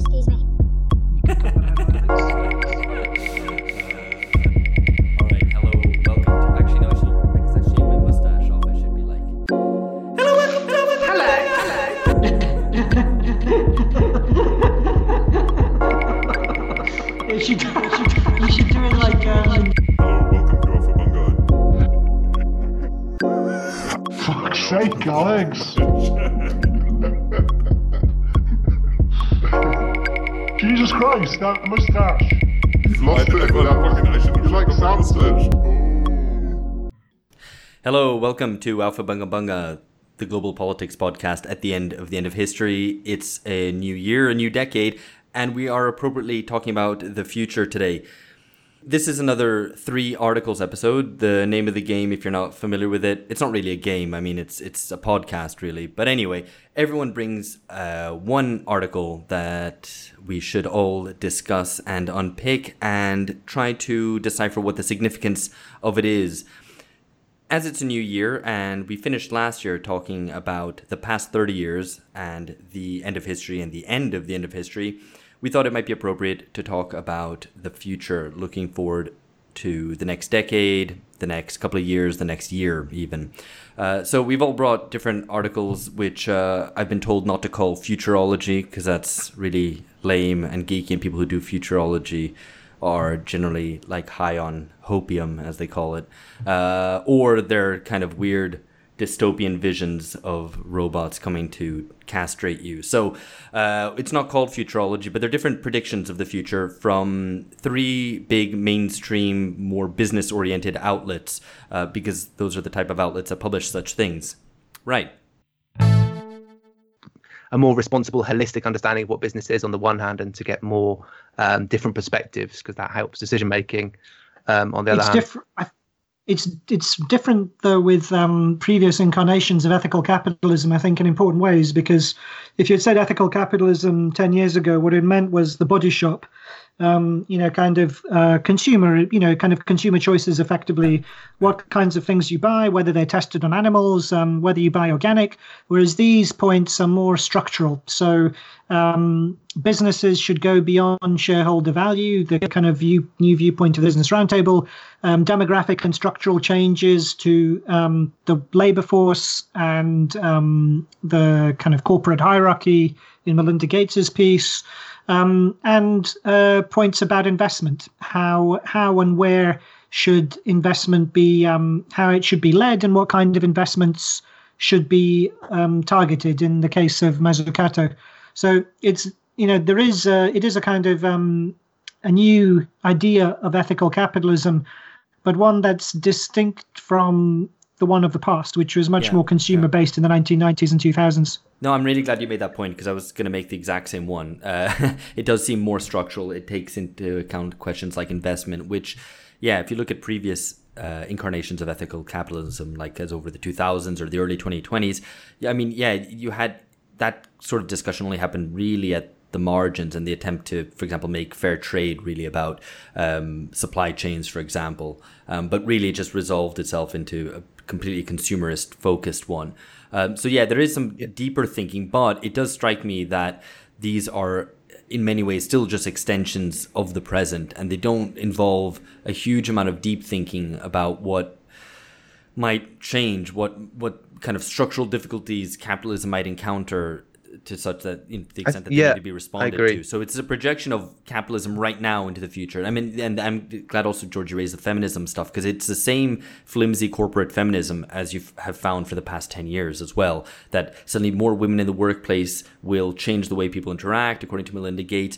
Excuse me. All right, hello, welcome to. Actually, no, I should. Because I shaved my mustache off, I should be like. You should, do- you should, you should do it like Hello, welcome to Aufhebunga. Fuck's sake, Alex! Jesus Christ, that moustache! You've lost I- I it. got That that fucking, I should You're like shaved my Samson. mustache. Hello, welcome to Aufhebunga Bunga, the global politics podcast at the end of the end of history. It's a new year, a new decade, and we are appropriately talking about the future today. This is another three articles episode. The name of the game, if you're not familiar with it, it's not really a game. I mean, it's it's a podcast, really. But anyway, everyone brings uh, one article that we should all discuss and unpick and try to decipher what the significance of it is as it's a new year and we finished last year talking about the past 30 years and the end of history and the end of the end of history, we thought it might be appropriate to talk about the future, looking forward to the next decade, the next couple of years, the next year, even. Uh, so we've all brought different articles, which uh, I've been told not to call futurology because that's really lame and geeky, and people who do futurology are generally like high on hopium, as they call it, uh, or they're kind of weird dystopian visions of robots coming to castrate you. So uh, it's not called futurology, but they're different predictions of the future from three big mainstream, more business oriented outlets, uh, because those are the type of outlets that publish such things. Right. a more responsible, holistic understanding of what business is on the one hand, and to get more um, different perspectives because that helps decision making. Um, on the other it's hand, different. It's it's different though with um, previous incarnations of ethical capitalism. I think in important ways because if you had said ethical capitalism ten years ago, what it meant was the body shop. Um, you know, kind of uh, consumer, you know, kind of consumer choices effectively, what kinds of things you buy, whether they're tested on animals, um, whether you buy organic, whereas these points are more structural. So um, businesses should go beyond shareholder value, the kind of view, new viewpoint of Business Roundtable, um, demographic and structural changes to um, the labor force and um, the kind of corporate hierarchy in Melinda Gates's piece um, and uh, points about investment, how how and where should investment be, um, how it should be led, and what kind of investments should be um, targeted. In the case of Mazzucato, so it's you know there is a, it is a kind of um, a new idea of ethical capitalism, but one that's distinct from the one of the past, which was much Yeah, more consumer based in the 1990s and 2000s. No, I'm really glad you made that point because I was going to make the exact same one. Uh, it does seem more structural. It takes into account questions like investment, which, yeah, if you look at previous uh, incarnations of ethical capitalism, like as over the 2000s or the early 2020s, yeah, I mean, yeah, you had that sort of discussion only happened really at the margins and the attempt to, for example, make fair trade really about um, supply chains, for example. Um, but really, just resolved itself into a completely consumerist focused one. Um, so yeah, there is some deeper thinking, but it does strike me that these are in many ways still just extensions of the present, and they don't involve a huge amount of deep thinking about what might change, what what kind of structural difficulties capitalism might encounter to such that you know, the extent that they yeah, need to be responded to. So it's a projection of capitalism right now into the future. I mean, and I'm glad also Georgie raised the feminism stuff because it's the same flimsy corporate feminism as you have found for the past 10 years as well. That suddenly more women in the workplace will change the way people interact, according to Melinda Gates.